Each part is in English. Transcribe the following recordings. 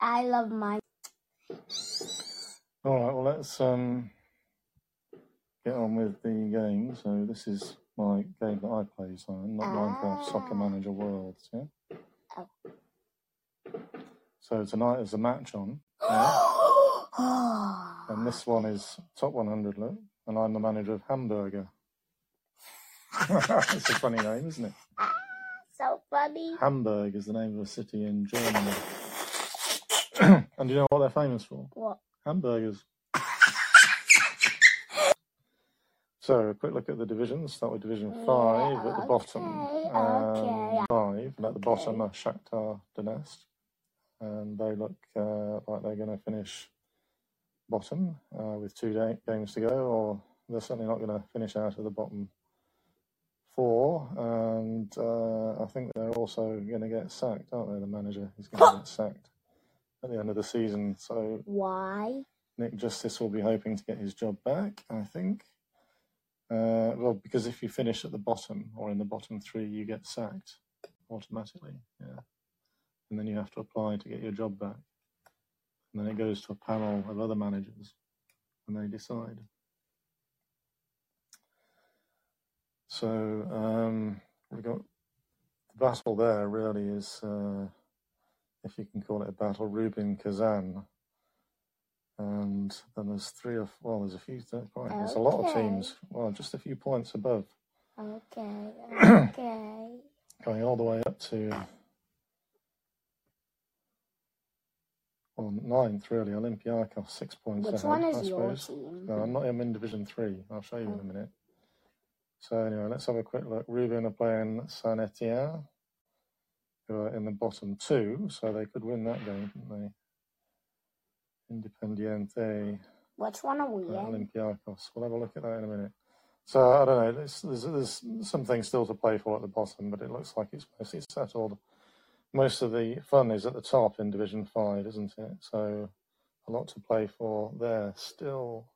I love mine. All right, well, let's um, get on with the game. So, this is my game that I play, so not Minecraft Soccer Ah. Manager Worlds, yeah? Oh. So, tonight is a match on, and this one is top 100, look, and I'm the manager of Hamburger. it's a funny name, isn't it? so funny. Hamburg is the name of a city in Germany. and do you know what they're famous for? What? Hamburgers. So, a quick look at the divisions. Start with Division 5 at the bottom. okay, Um, okay. 5, and at the bottom are Shakhtar Donetsk. And they look uh, like they're going to finish bottom uh, with two da- games to go, or they're certainly not going to finish out of the bottom four. And uh, I think they're also going to get sacked, aren't they? The manager is going to get sacked at the end of the season. So Why? Nick Justice will be hoping to get his job back, I think. Uh, well, because if you finish at the bottom or in the bottom three, you get sacked automatically. Yeah. And then you have to apply to get your job back. And then it goes to a panel of other managers and they decide. So um, we've got the battle there really is, uh, if you can call it a battle, Rubin Kazan and then there's three or well, there's a few. Quite, there's a lot of teams. Well, just a few points above, Okay. Okay. going all the way up to well, ninth really. Olympiacos six points Which ahead, one I is your suppose. team? No, I'm not. I'm in Division Three. I'll show you in Oh. a minute. So anyway, let's have a quick look. Rubin are playing Saint Etienne, who are in the bottom two, so they could win that game, couldn't they? Independiente. Which one are we uh, in? Olympiacos. We'll have a look at that in a minute. So I don't know. There's, there's, there's something still to play for at the bottom, but it looks like it's mostly settled. Most of the fun is at the top in Division Five, isn't it? So a lot to play for there still.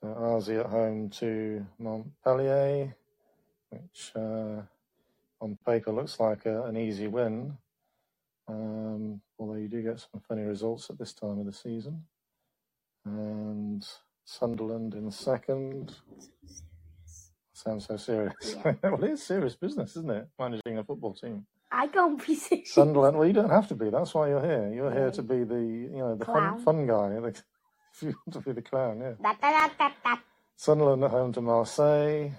So Arzi at home to Montpellier, which uh, on paper looks like a, an easy win. Um, although you do get some funny results at this time of the season and Sunderland in second. Sounds so serious. Yeah. well, it is serious business, isn't it? Managing a football team. I can't be serious. Sunderland. Well, you don't have to be. That's why you're here. You're here to be the, you know, the fun, fun guy. The, if you want to be the clown, yeah. Da, da, da. Sunderland at home to Marseille.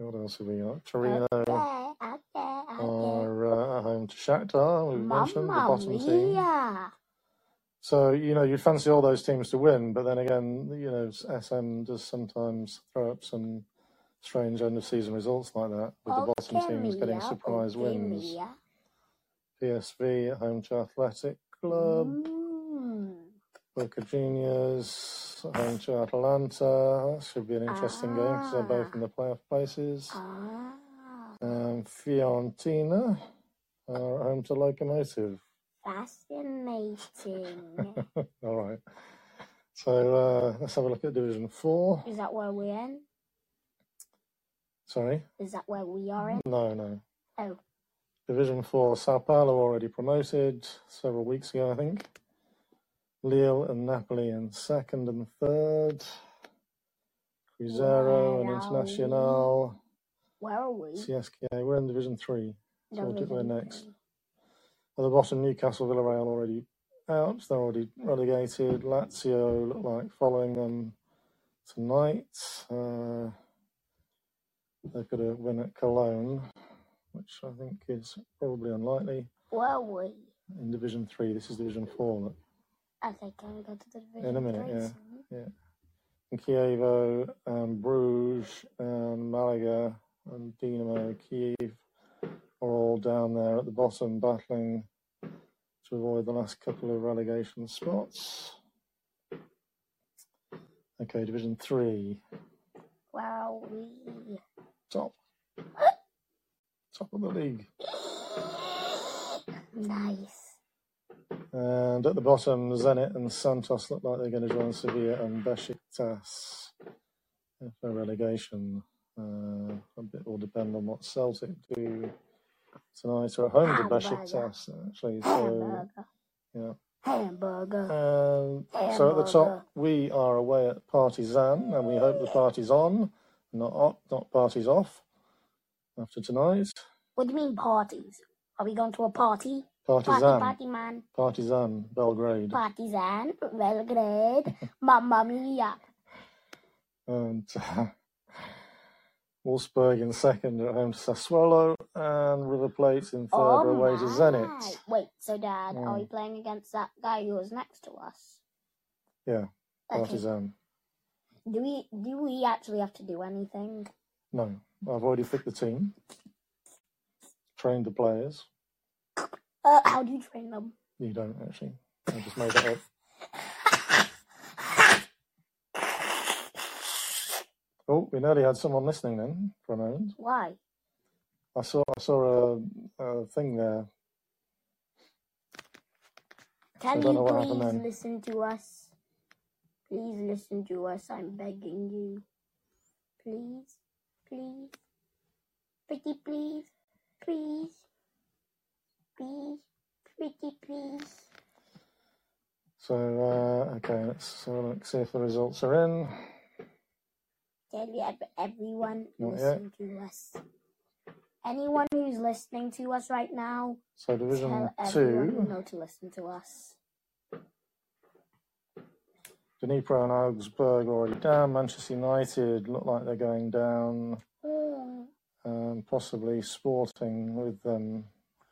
What else have we got? Torino Okay, okay, okay. are uh, at home to Shakhtar. We've mentioned the bottom team. mia. So, you know, you'd fancy all those teams to win, but then again, you know, SM does sometimes throw up some strange end of season results like that, with the bottom Okay, teams getting Mia, surprise okay, wins. Mia. PSV at home to Athletic Club, Mm. Boca Juniors home to Atalanta. That should be an interesting game because they're both Ah. in the playoff places. Ah. Um, Fiorentina are home to Lokomotiv. Fascinating. All right. So uh, let's have a look at Division 4. Is that where we're in? Sorry? Is that where we are in? No, no. Oh, Division 4, Sao Paulo already promoted several weeks ago, I think. Lille and Napoli in second and third. Cruzeiro and Where Internacional. where are we? CSKA, we're in Division 3. So we're next. three. At the bottom, Newcastle Villarreal already out. They're already relegated. Lazio look like following them tonight. Uh, they've got a win at Cologne, which I think is probably unlikely. Where are we? In Division 3, this is Division 4. Look. Think can we go to the division In a minute, yeah. Yeah. And Chievo, and Bruges, and Malaga, and Dinamo Kiev are all down there at the bottom battling to avoid the last couple of relegation spots. Okay, Division 3, Wow. we? top. Top of the league. Nice. And at the bottom, Zenit and Santos look like they're going to join Sevilla and Besiktas for relegation. Uh, a bit will depend on what Celtic do tonight are at home to Hamburger. Besiktas, actually. So, Hamburger. yeah. Hamburger. Um, so at the top, we are away at Partizan, and we hope the party's on, not off, not parties off. After tonight, What do you mean parties? Are we going to a party? Partizan, party, man. Partizan, Belgrade, Partizan, Belgrade, Mamma Mia. and uh, Wolfsburg in second at home to Sassuolo, and River Plate in third Oh away to. Zenit. Wait, so Dad, are Mm. we playing against that guy who was next to us? Yeah, Okay. Do we do we actually have to do anything? No, I've already picked the team, trained the players. Uh, how do you train them? You don't actually. I just made that up. Oh, we nearly had someone listening then for a moment. Why? I saw I saw a, a thing there. Can you please listen to us? Please listen to us. I'm begging you. Please, please, pretty please, please, please, pretty please. So uh, okay, let's have a look, see if the results are in. Tell ev- everyone Not yet. to us. Anyone who's listening to us right now, So Division tell Two, know to listen to us. Dnipro and Augsburg already down. Manchester United look like they're going down. Oh, Um, possibly Sporting with them.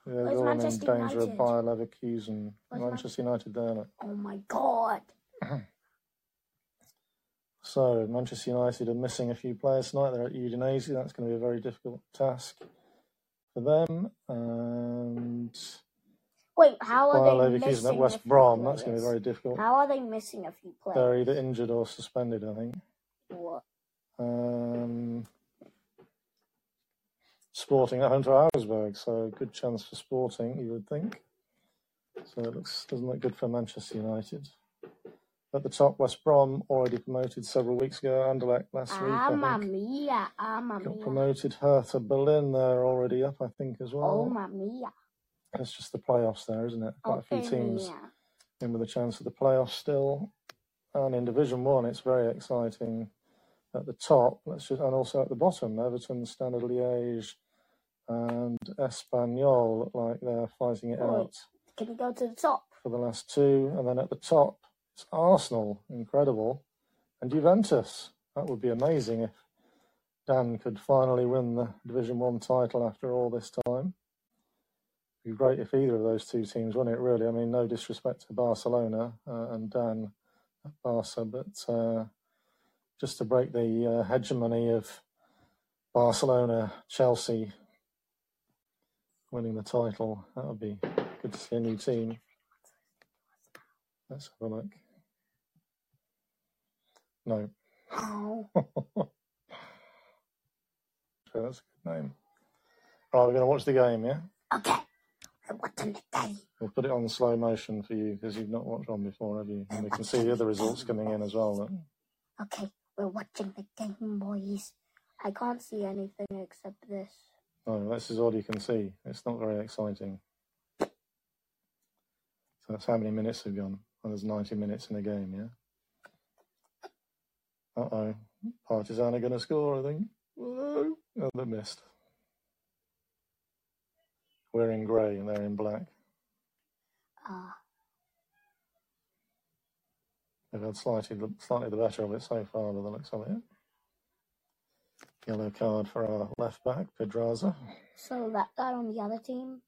They're Where's all in Manchester danger of United? Bayer Leverkusen. Where's Manchester United there. look. oh my God! So Manchester United are missing a few players tonight. They're at Udinese. That's going to be a very difficult task for them. And Wait, how are Bayer they Leverkusen missing at a West few Brom. That's going to be players? very difficult. How are they missing a few players? They're either injured or suspended, I think. What? Um, Sporting at home to Augsburg, so good chance for Sporting, you would think. So it looks doesn't look good for Manchester United. At the top, West Brom already promoted several weeks ago. Anderlecht last week, I Mamma mia! Mamma got promoted. Hertha Berlin, they're already up, I think, as Oh, well. mamma mia! It's just the playoffs there, isn't it? Quite a few teams mia. in with a chance of the playoffs still. And in Division One, it's very exciting. At the top, let's just, and also at the bottom, Everton, Standard Liège, and Espanyol look like they're fighting it out Can you go to the top? for the last two. And then at the top, it's Arsenal, incredible, and Juventus. That would be amazing if Dan could finally win the Division One title after all this time. It'd be great if either of those two teams won it. Really, I mean, no disrespect to Barcelona uh, and Dan at Barca, but uh, just to break the uh, hegemony of Barcelona, Chelsea winning the title, that would be good to see a new team. Let's have a look. No, Oh, so that's a good name. Right, we're going to watch the game, yeah? okay. I'm watching the game. We'll put it on slow motion for you because you've not watched one before, have you? And we can see the other results coming in as well. Okay, we're watching the game, boys. I can't see anything except this. No, this is all you can see. It's not very exciting. So that's how many minutes have gone. Well, there's 90 minutes in a game, yeah? Uh oh. Partizan are going to score, I think. Whoa. Oh, they missed. We're in grey and they're in black. Ah, They've had slightly, the- slightly the better of it so far, by the looks of it. Yellow card for our left back, Pedraza. so that guy on the other team,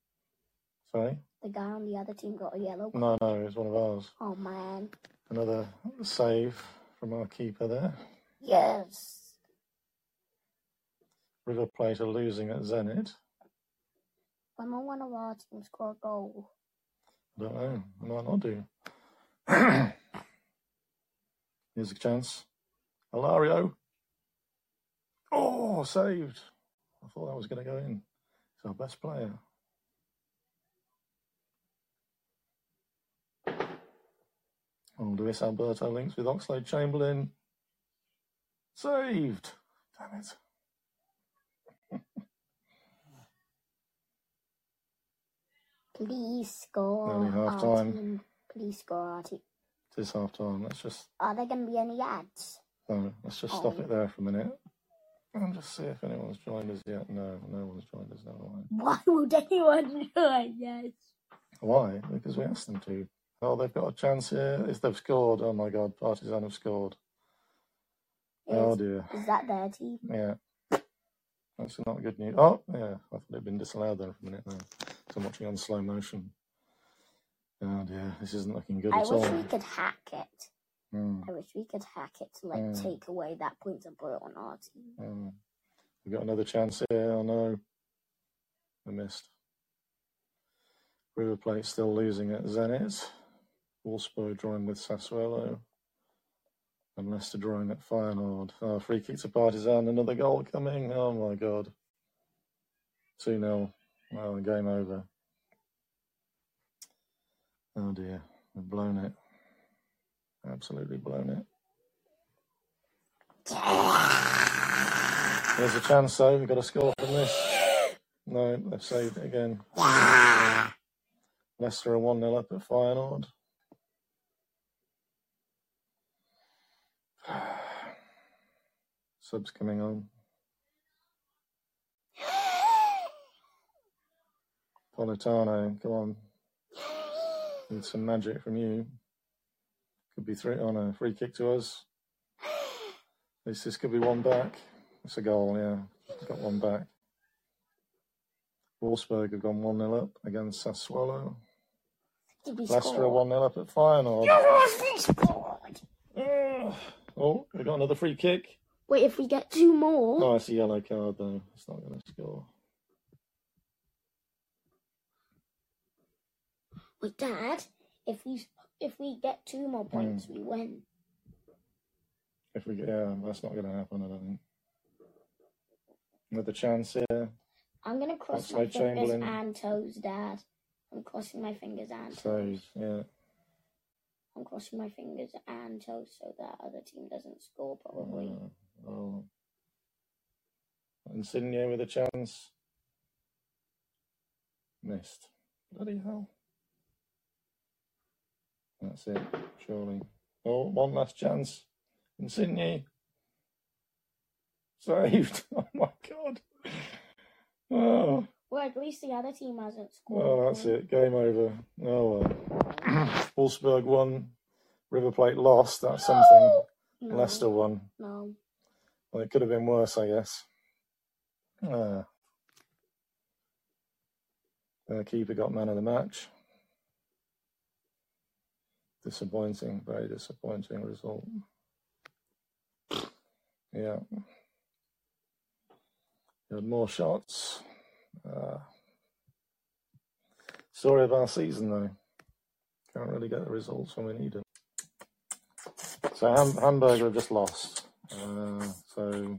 Sorry? the guy on the other team got a yellow. No, no, it's one of ours. Oh man, Another save from our keeper there. yes. River Plate are losing at Zenit. When will one of our teams score a goal? I don't know. I might not do. Here's a chance. Alario. Oh, saved. I thought that was going to go in. It's our best player. Oh, Luis Alberto links with Oxlade Chamberlain. Saved. Damn it. Please score. Nearly half time. Please score team. It is half time. Let's just Are there going to be any ads? no, let's just oh. stop Oh. it there for a minute and just see if anyone's joined us yet. No, no one's joined us. Never mind. Why would anyone join us? Why? Because we asked them to. Oh, they've got a chance here. If they've scored, oh my God, Partizan have scored. Oh dear. is that their team? Yeah. That's not good news. Oh, yeah. I thought it'd been disallowed there for a minute now. So I'm watching on slow motion. Oh dear. This isn't looking good I at all. I wish we could hack it. Hmm, I wish we could hack it to like Mm. take away that point and put it on our team. hmm. We've got another chance here. Oh no. I missed. River Plate still losing at Zenit. Wolfsburg drawing with Sassuolo. And Leicester drawing at Feyenoord. Oh, free kick to Partizan. Another goal coming. Oh my god. 2 0. Well, game over. Oh dear. We've blown it. Absolutely blown it. There's a chance though. We've got to score from this. No, they've saved it again. Leicester are 1 0 up at Feyenoord. Subs coming on. Politano, come on. Need some magic from you. Could be three on a free kick to us. Least this could be one back. It's a goal, yeah. Got one back. Wolfsburg have gone 1 0 up against Sassuolo. Leicester score? 1 0 up at Feyenoord. Yes, we scored. Oh, we got another free kick. Wait, if we get two more, No, it's a yellow card though. It's not going to score. wait, Dad, if we if we get two more points, we win. If we get, yeah, that's not going to happen. I don't think. Another chance here. I'm gonna cross Oxlade my fingers and toes, Dad. I'm crossing my fingers and So toes. yeah, I'm crossing my fingers and toes so that other team doesn't score. Probably. uh, oh. Insigne with a chance. Missed. Bloody hell. That's it, surely. Oh, one last chance. Insigne. Saved. Oh my god. Oh, Well, at least the other team hasn't scored. well, that's it. Game over. Oh well. Wolfsburg won. River Plate lost. That's something. No, Leicester won. No. Well, it could have been worse, I guess. Uh, the keeper got man of the match. Disappointing, very disappointing result. Yeah. Had more shots. Uh, story of our season, though. Can't really get the results when we need them. So Ham- Hamburger have just lost. Uh, so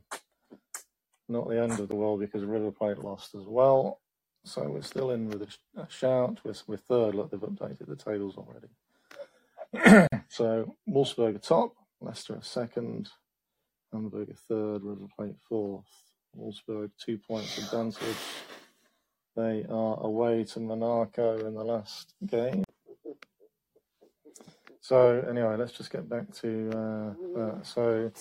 not the end of the world because River Plate lost as well. So we're still in with a, sh- a shout. We're, we're third. Look, they've updated the tables already. so Wolfsburg are top, Leicester are second, Hamburg are third, River Plate fourth. Wolfsburg two points advantage. They are away to Monaco in the last game. So anyway, let's just get back to uh, that. So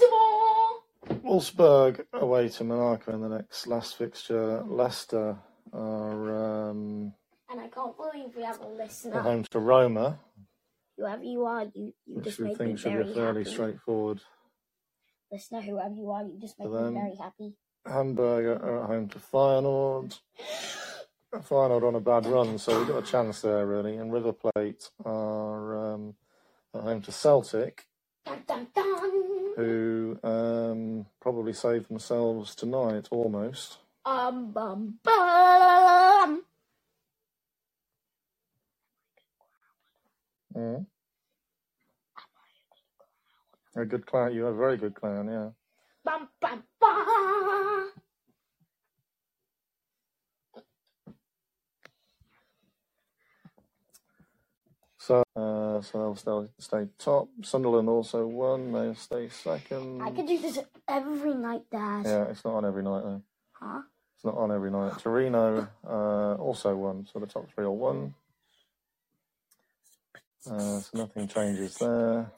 Wolfsburg away to Monaco in the next last fixture. Leicester are um, And I can't believe we have a listener. home to Roma, Whoever you are, you, you just we made me very be fairly happy. straightforward. Listener, whoever you are, you just make me them. very happy. Hamburg are at home to Feyenoord. Feyenoord on a bad run, so we've got a chance there really. And River Plate are um, at home to Celtic, Dun, dun, dun. who um, probably saved themselves tonight almost. Um, bum, bum. Mm. A good clown. You're a very good clown, yeah. Bum, bum, bum. So, uh, so they'll still stay top. Sunderland also won. They'll stay second. I could do this every night, Dad. Yeah, it's not on every night though. Huh? It's not on every night. Torino uh, also won, so the top three all won. Uh, so nothing changes there.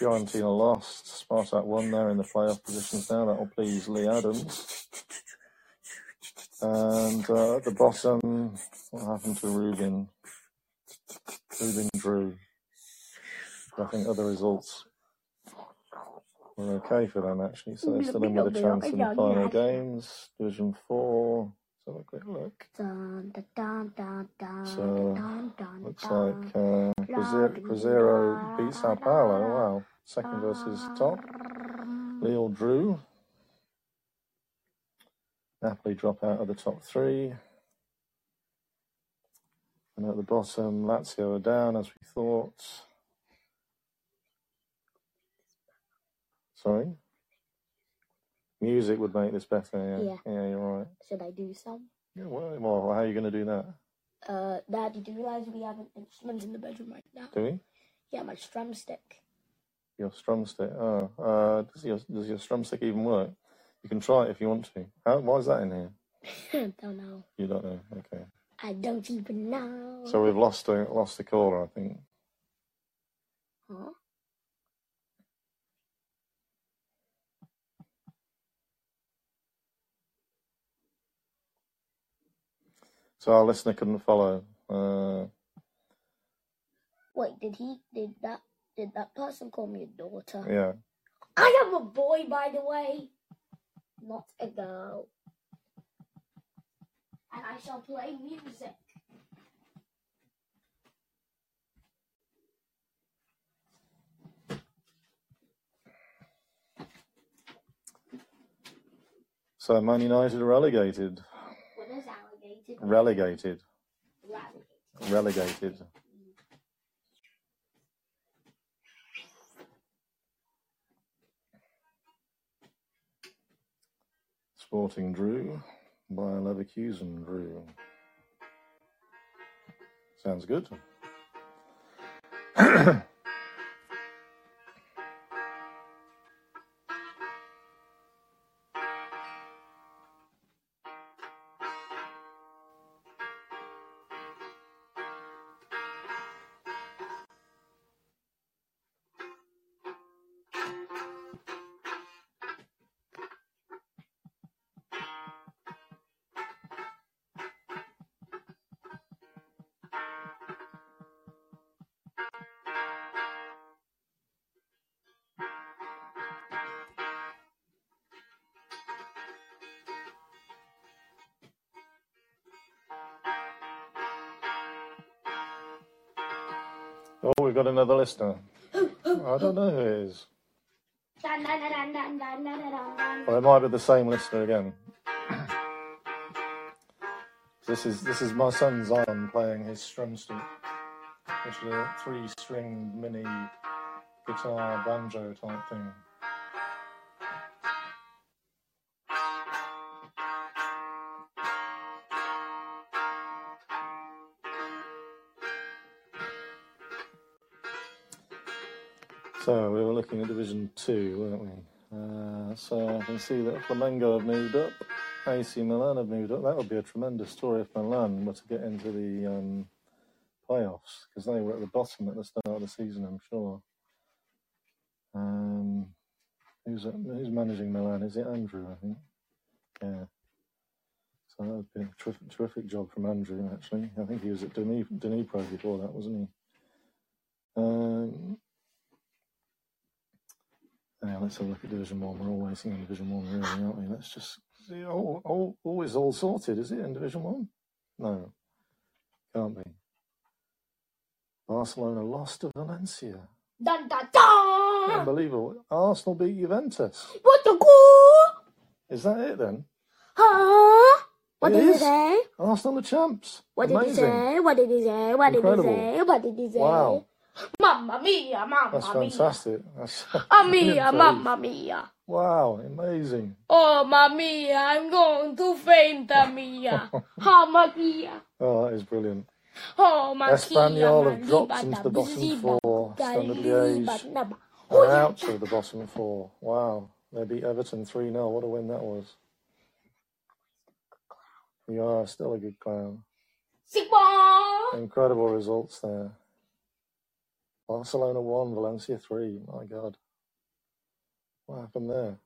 Fiorentina lost. Spartak won. They're in the playoff positions now. That will please Lee Adams. And uh, at the bottom, what happened to Rubin? Rubin drew. I think other results were okay for them actually. So they're still in with a chance in the final games. Division 4. Let's have a quick look. Dun, dun, dun, dun, So dun, dun, looks dun. like uh, Cruzeiro beat Sao Paulo. Wow. Second versus top. Lille drew. Napoli drop out of the top three. And at the bottom, Lazio are down as we thought. Sorry? Music would make this better, yeah. Yeah. Yeah, you're right. Should I do some? Yeah, well, well, how are you going to do that? Uh, Dad, did you realize we have an instrument in the bedroom right now? Do we? Yeah, my strum stick. Your strumstick. Oh, uh, does your does your strumstick even work? You can try it if you want to. How, why is that in here? don't know. You don't know. Okay. I don't even know. So we've lost a lost a caller, I think. Huh? So our listener couldn't follow. Uh, Wait, did he? Did that? Did that person call me a daughter? yeah. I am a boy, by the way, not a girl. And I shall play music. So Man United are relegated. Relegated. Relegated. Sporting drew. Bayer Leverkusen drew. Sounds good. Oh, we've got another listener. I don't know who it is. Well, it might be the same listener again. this is this is my son Zion playing his strum stick, which is a three-string mini guitar banjo type thing. So we were looking at Division Two, weren't we? Uh, so I can see that Flamengo have moved up. AC Milan have moved up. That would be a tremendous story if Milan were to get into the um, playoffs because they were at the bottom at the start of the season, I'm sure. Um, who's who's managing Milan? Is it Andrew? I think. Yeah. So that would be a terrific, terrific job from Andrew. Actually, I think he was at Dnipro before that, wasn't he? Um, yeah, let's have a look at Division One. We're all waiting on Division One, really, aren't we? Let's just see. All, all, all is all sorted, is it in Division One? No, can't be. Barcelona lost to Valencia. Dun, dun, dun. Unbelievable. Arsenal beat Juventus. What the go? Is that it then? Huh? What It did he say? Arsenal are champs. What did he say? What did he say? What did he say? What did he say? Wow, Mamma mia, mamma that's mia. fantastic. That's Oh mia, mamma mia. Wow, amazing. Oh, mamma mia, I'm going to faint, mia. Oh, mamma mia. Oh, that is brilliant. Oh, ma Espanyol have dropped into the bottom four. da Standard Liège are Oh, out of the bottom four. Wow, they beat Everton 3 0. What a win that was. You are still a good clown. Incredible results there. Barcelona 1, Valencia 3. My God. What happened there?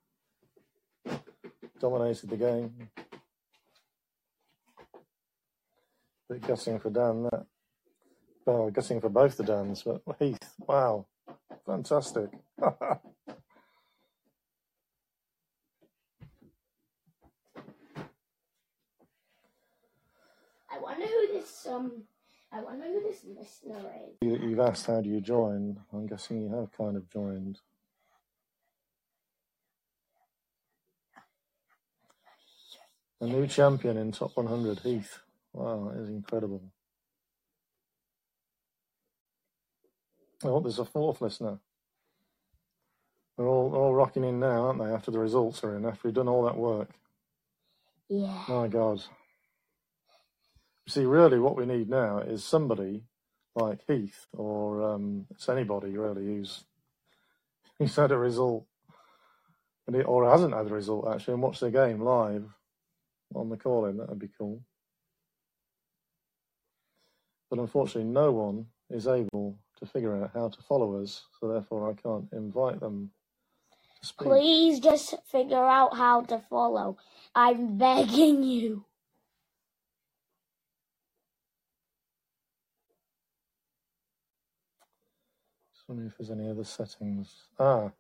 Dominated the game. Bit gutting for Dan, that. Well, gutting for both the Dans, but Heath, wow. Fantastic. I wonder who this um. I wonder who this listener is. you, you've asked how do you join. I'm guessing you have kind of joined. A new champion in top 100, Heath. Wow, that is incredible. Oh, there's a fourth listener. They're all, they're all rocking in now, aren't they, after the results are in, after we've done all that work. Yeah. My God. See, really, what we need now is somebody like Heath, or um, it's anybody really who's who's had a result, and it, or hasn't had a result actually, and watch the game live on the call-in. That would be cool. But unfortunately, no one is able to figure out how to follow us, so therefore I can't invite them. Please just figure out how to follow. I'm begging you. Wondering if there's any other settings. Ah,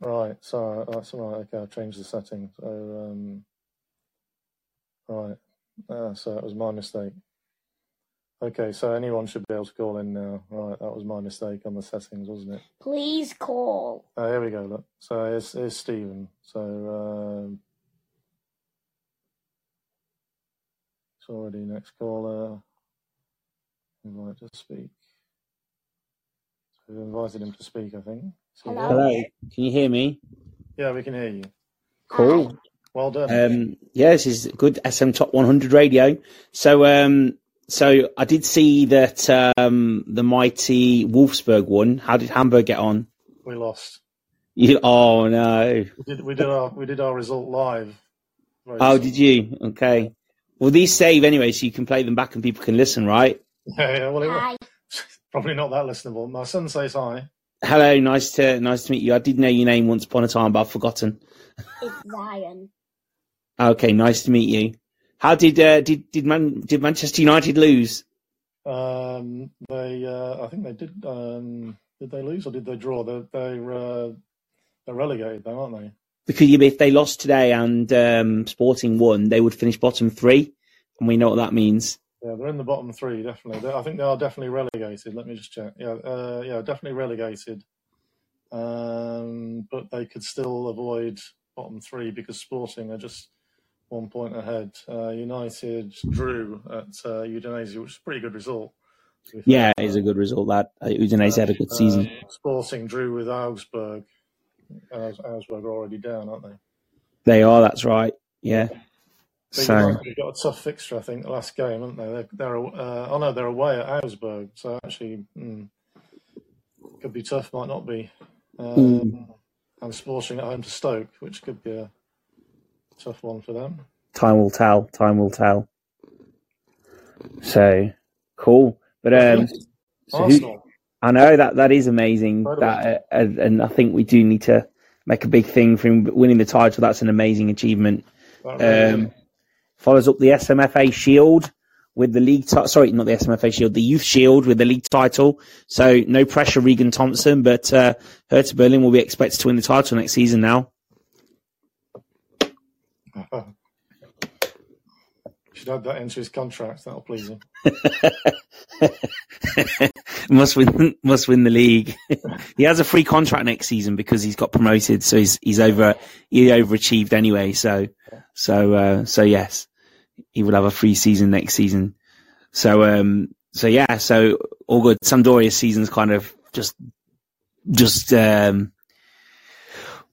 right. Sorry, that's all right. Okay, I've changed the settings. So, um, right. Ah, so it was my mistake. Okay, so anyone should be able to call in now. Right, that was my mistake on the settings, wasn't it? Please call. Oh, here we go. Look. So here's, here's Stephen. So um, it's already next caller. Invite to speak. So we've invited him to speak, I think. Is he Hello? Hello, can you hear me? Yeah, we can hear you. Cool. Well done. Um, yeah, this is good SM Top 100 radio. So, um, so I did see that um, the mighty Wolfsburg won. How did Hamburg get on? we lost. You, oh no! We did. We did our. We did our result live. Very Oh, soon. did you? Okay. Well, these save anyway, so you can play them back and people can listen, right? Yeah, yeah. Well, it, Hi. Probably not that listenable. My son says hi. Hello, nice to nice to meet you. I did know your name once upon a time, but I've forgotten. It's Ryan. Okay, nice to meet you. How did uh, did did Man did Manchester United lose? Um, they. Uh, I think they did. Um, did they lose or did they draw? They. They're. Uh, they're relegated, though, aren't they? Because if they lost today and um, Sporting won, they would finish bottom three, and we know what that means. Yeah, they're in the bottom three, definitely. They, I think they are definitely relegated. Let me just check. Yeah, uh, yeah, definitely relegated. Um, but they could still avoid bottom three because Sporting are just one point ahead. Uh, United drew at uh, Udinese, which is a pretty good result. to be fair. Yeah, it's a good result. That uh, Udinese had a good season. Um, Sporting drew with Augsburg. Augsburg are already down, aren't they? They are. That's right. Yeah. But So United got a tough fixture, I think, the last game, haven't they? They're, they're uh, oh no, they're away at Augsburg, so actually, hmm, could be tough, might not be. Um, mm, and Sporting at home to Stoke, which could be a tough one for them. time will tell. Time will tell. So cool. But um, so who, I know that that is amazing. That uh, and and I think we do need to make a big thing for him winning the title. That's an amazing achievement. That really Um, follows up the SMFA Shield with the league. Ti- sorry, not the SMFA Shield, the Youth Shield with the league title. So no pressure, Regan Thompson, but uh, Hertha Berlin will be expected to win the title next season now. should add that into his contract. That'll please him. must win, must win the league. he has a free contract next season because he's got promoted, so he's he's over he overachieved anyway. So so uh, so yes, he will have a free season next season. So um so yeah, so all good. Sampdoria's season's kind of just just um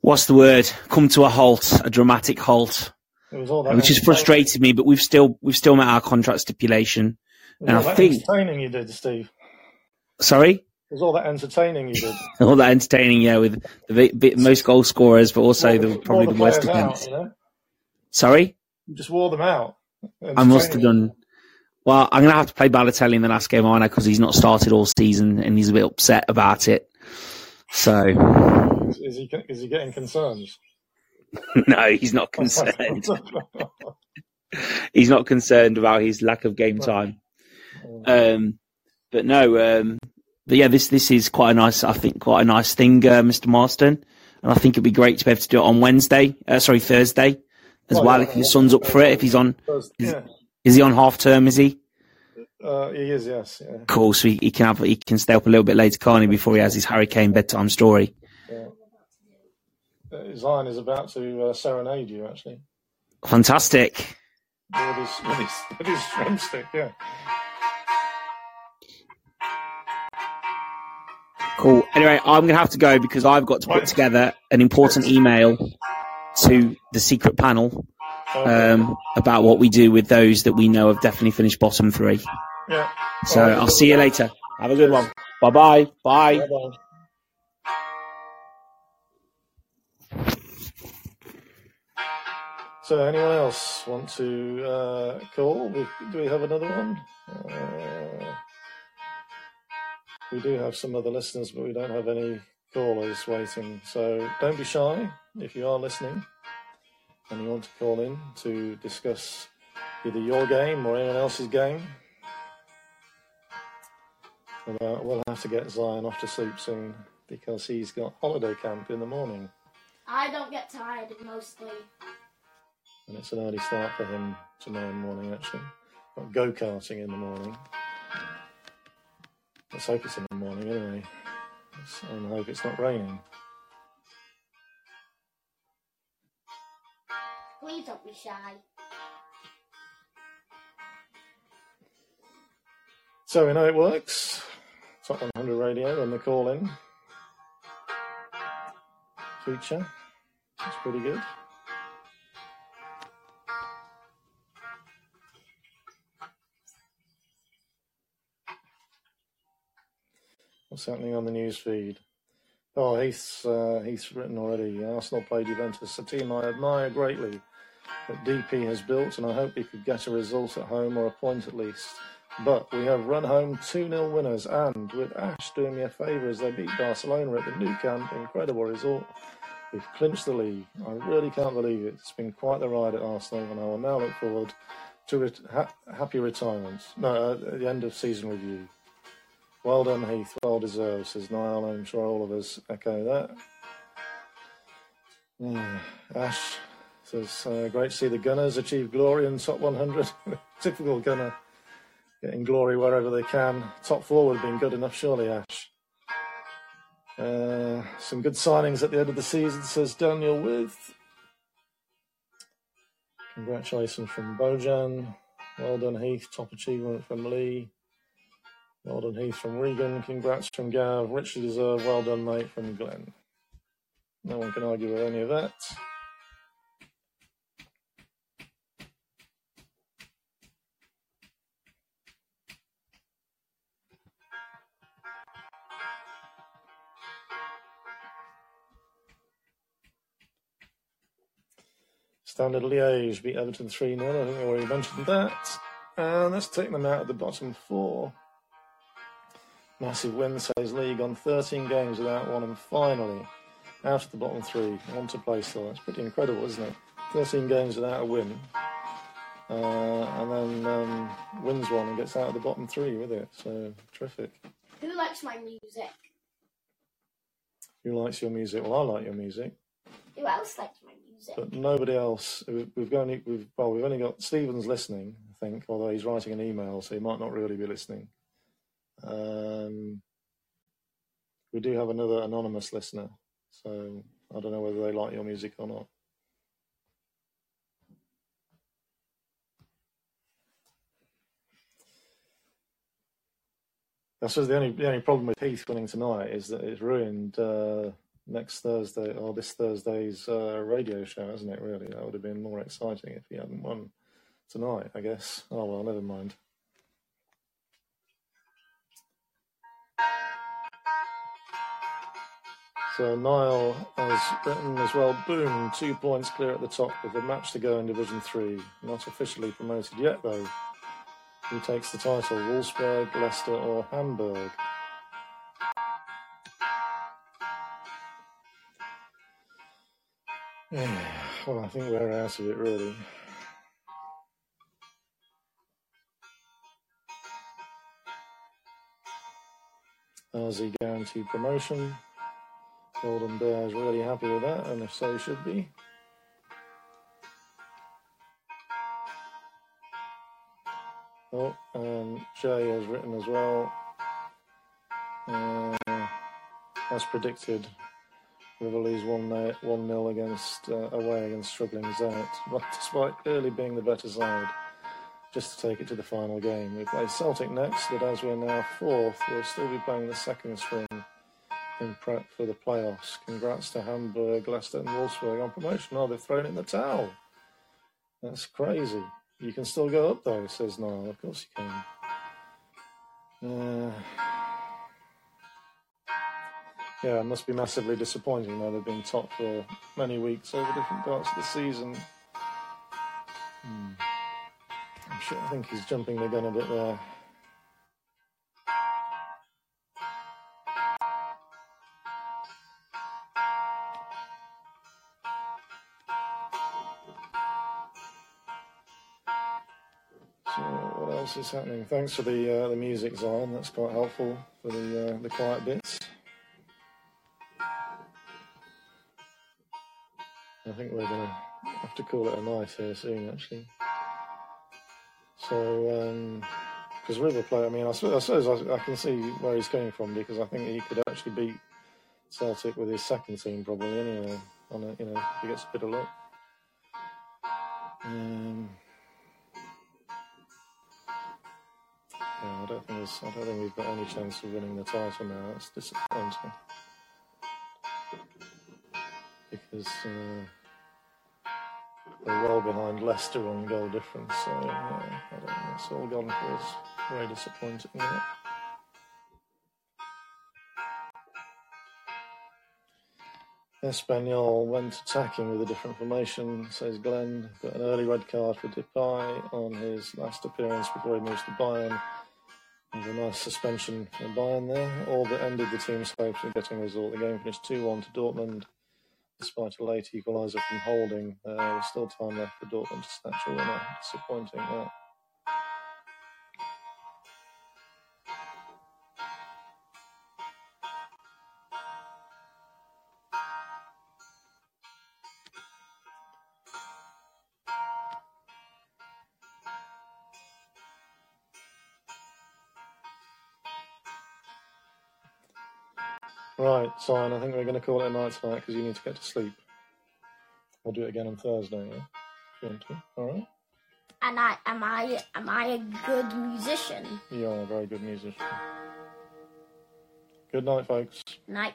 what's the word? Come to a halt, a dramatic halt, It was all that which has frustrated me. But we've still we've still met our contract stipulation. And all I that think entertaining you did, Steve. sorry. It was all that entertaining you did. all that entertaining, yeah, with the most goal scorers, but also the the, probably the the most defense. you know. Sorry, You just wore them out. I must have done. Well, I'm going to have to play Balotelli in the last game, aren't I? Because he's not started all season and he's a bit upset about it. So. Is he, is he getting concerns? no, he's not concerned. he's not concerned about his lack of game time. Um, but no, um, but yeah, this this is quite a nice, I think, quite a nice thing, uh, Mr. Marston, and I think it'd be great to be able to do it on Wednesday, uh, sorry, Thursday, as well. well if your son's up for it, if he's on, is, is he on half term? Is he? Uh, he is, yes. Yeah. Cool. So he, he, can have, he can stay up a little bit later, can't he, before he has his Hurricane bedtime story. Yeah. Uh, Zion is about to uh, serenade you, actually. Fantastic. With his, with his, with his drumstick, yeah. Cool. Anyway, I'm going to have to go because I've got to put together an important email to the secret panel um, about what we do with those that we know have definitely finished bottom three. Yeah. So I'll see you later. Have a good one. Bye-bye. Bye. Bye-bye. So, anyone else want to uh, call? Do we have another one? Uh, we do have some other listeners, but we don't have any callers waiting. So don't be shy if you are listening and you want to call in to discuss either your game or anyone else's game. But, uh, we'll have to get Zion off to sleep soon because he's got holiday camp in the morning. I don't get tired mostly. And it's an early start for him tomorrow morning, actually. Got go karting in the morning. Let's hope it's in the morning anyway. And hope it's not raining. Please don't be shy. So we know it works. Top 100 radio and the call in feature. It's pretty good. Happening on the news feed? Oh, Heath's, uh, Heath's written already. Arsenal played Juventus, a team I admire greatly that DP has built, and I hope we could get a result at home or a point at least. But we have run home 2 0 winners, and with Ash doing me a favour as they beat Barcelona at the Nou Camp, incredible result. We've clinched the league. I really can't believe it. It's been quite the ride at Arsenal, and I will now look forward to re- ha- happy retirement. No, uh, the end of season review. Well done, Heath. Well deserved, says Niall. I'm sure all of us echo that. Yeah. Ash says, uh, great to see the Gunners achieve glory in top 100. Typical Gunner getting glory wherever they can. Top four would have been good enough, surely, Ash. Uh, some good signings at the end of the season, says Daniel With. Congratulations from Bojan. Well done, Heath. Top achievement from Lee. Well done, Heath from Regan. Congrats from Gav. Richard deserve. Well done, mate, from Glenn. No one can argue with any of that. Standard Liège beat Everton 3 0. I think we already mentioned that. And let's take them out of the bottom four. Massive win, says League on 13 games without one, and finally out of the bottom three, on to play still. That's pretty incredible, isn't it? 13 games without a win, uh, and then um, wins one and gets out of the bottom three with it. So terrific. Who likes my music? Who likes your music? Well, I like your music. Who else likes my music? But nobody else. We've only we've well we've only got Stephen's listening, I think, although he's writing an email, so he might not really be listening. Um, we do have another anonymous listener, so I don't know whether they like your music or not. I suppose the only the only problem with Heath winning tonight is that it's ruined uh, next Thursday or this Thursday's uh, radio show, hasn't it? Really, that would have been more exciting if he hadn't won tonight. I guess. Oh well, never mind. Uh, so Niall has written as well, boom, two points clear at the top with a match to go in Division 3. Not officially promoted yet, though. Who takes the title, Wolfsburg, Leicester, or Hamburg? Well, I think we're out of it, really. Aussie guaranteed promotion. Golden Bears really happy with that, and if so, should be. Oh, and Jay has written as well. Uh, as predicted, Rivoli's 1 1 0 against uh, away against struggling Zenit, but despite clearly being the better side, just to take it to the final game. We play Celtic next, but as we're now fourth, we'll still be playing the second string in prep for the playoffs. Congrats to Hamburg, Leicester, and Wolfsburg on promotion. Oh, they've thrown in the towel. That's crazy. You can still go up though, says Niall. Of course you can. Uh, yeah, it must be massively disappointing though. They've been top for many weeks over different parts of the season. Hmm. I'm sure, I think he's jumping the gun a bit there. What else is happening? Thanks for the uh, the music, Zion. That's quite helpful for the uh, the quiet bits. I think we're gonna have to call it a night here soon, actually. So, because River play, I mean, I suppose, I, I, can see where he's coming from because I think he could actually beat Celtic with his second team probably anyway. On a, you know, he gets a bit of luck. Um, yeah, I don't think I don't think we've got any chance of winning the title now. That's disappointing because. Uh, they're well behind Leicester on goal difference, so I don't know. It's all gone for us. Very disappointing. Yeah. Espanyol went attacking with a different formation, says Glenn. Got an early red card for Depay on his last appearance before he moves to Bayern. A nice suspension for Bayern there. All that ended the team's hopes of getting a result. The game finished 2 1 to Dortmund. Despite a late equaliser from Holding, uh, was still time left for Dortmund to snatch a winner. Disappointing that. Right, Simon, I think we're going to call it a night tonight because you need to get to sleep. We'll do it again on Thursday, yeah? If you want to. All right? And I am I am I a good musician? You are a very good musician. Good night, folks. Night.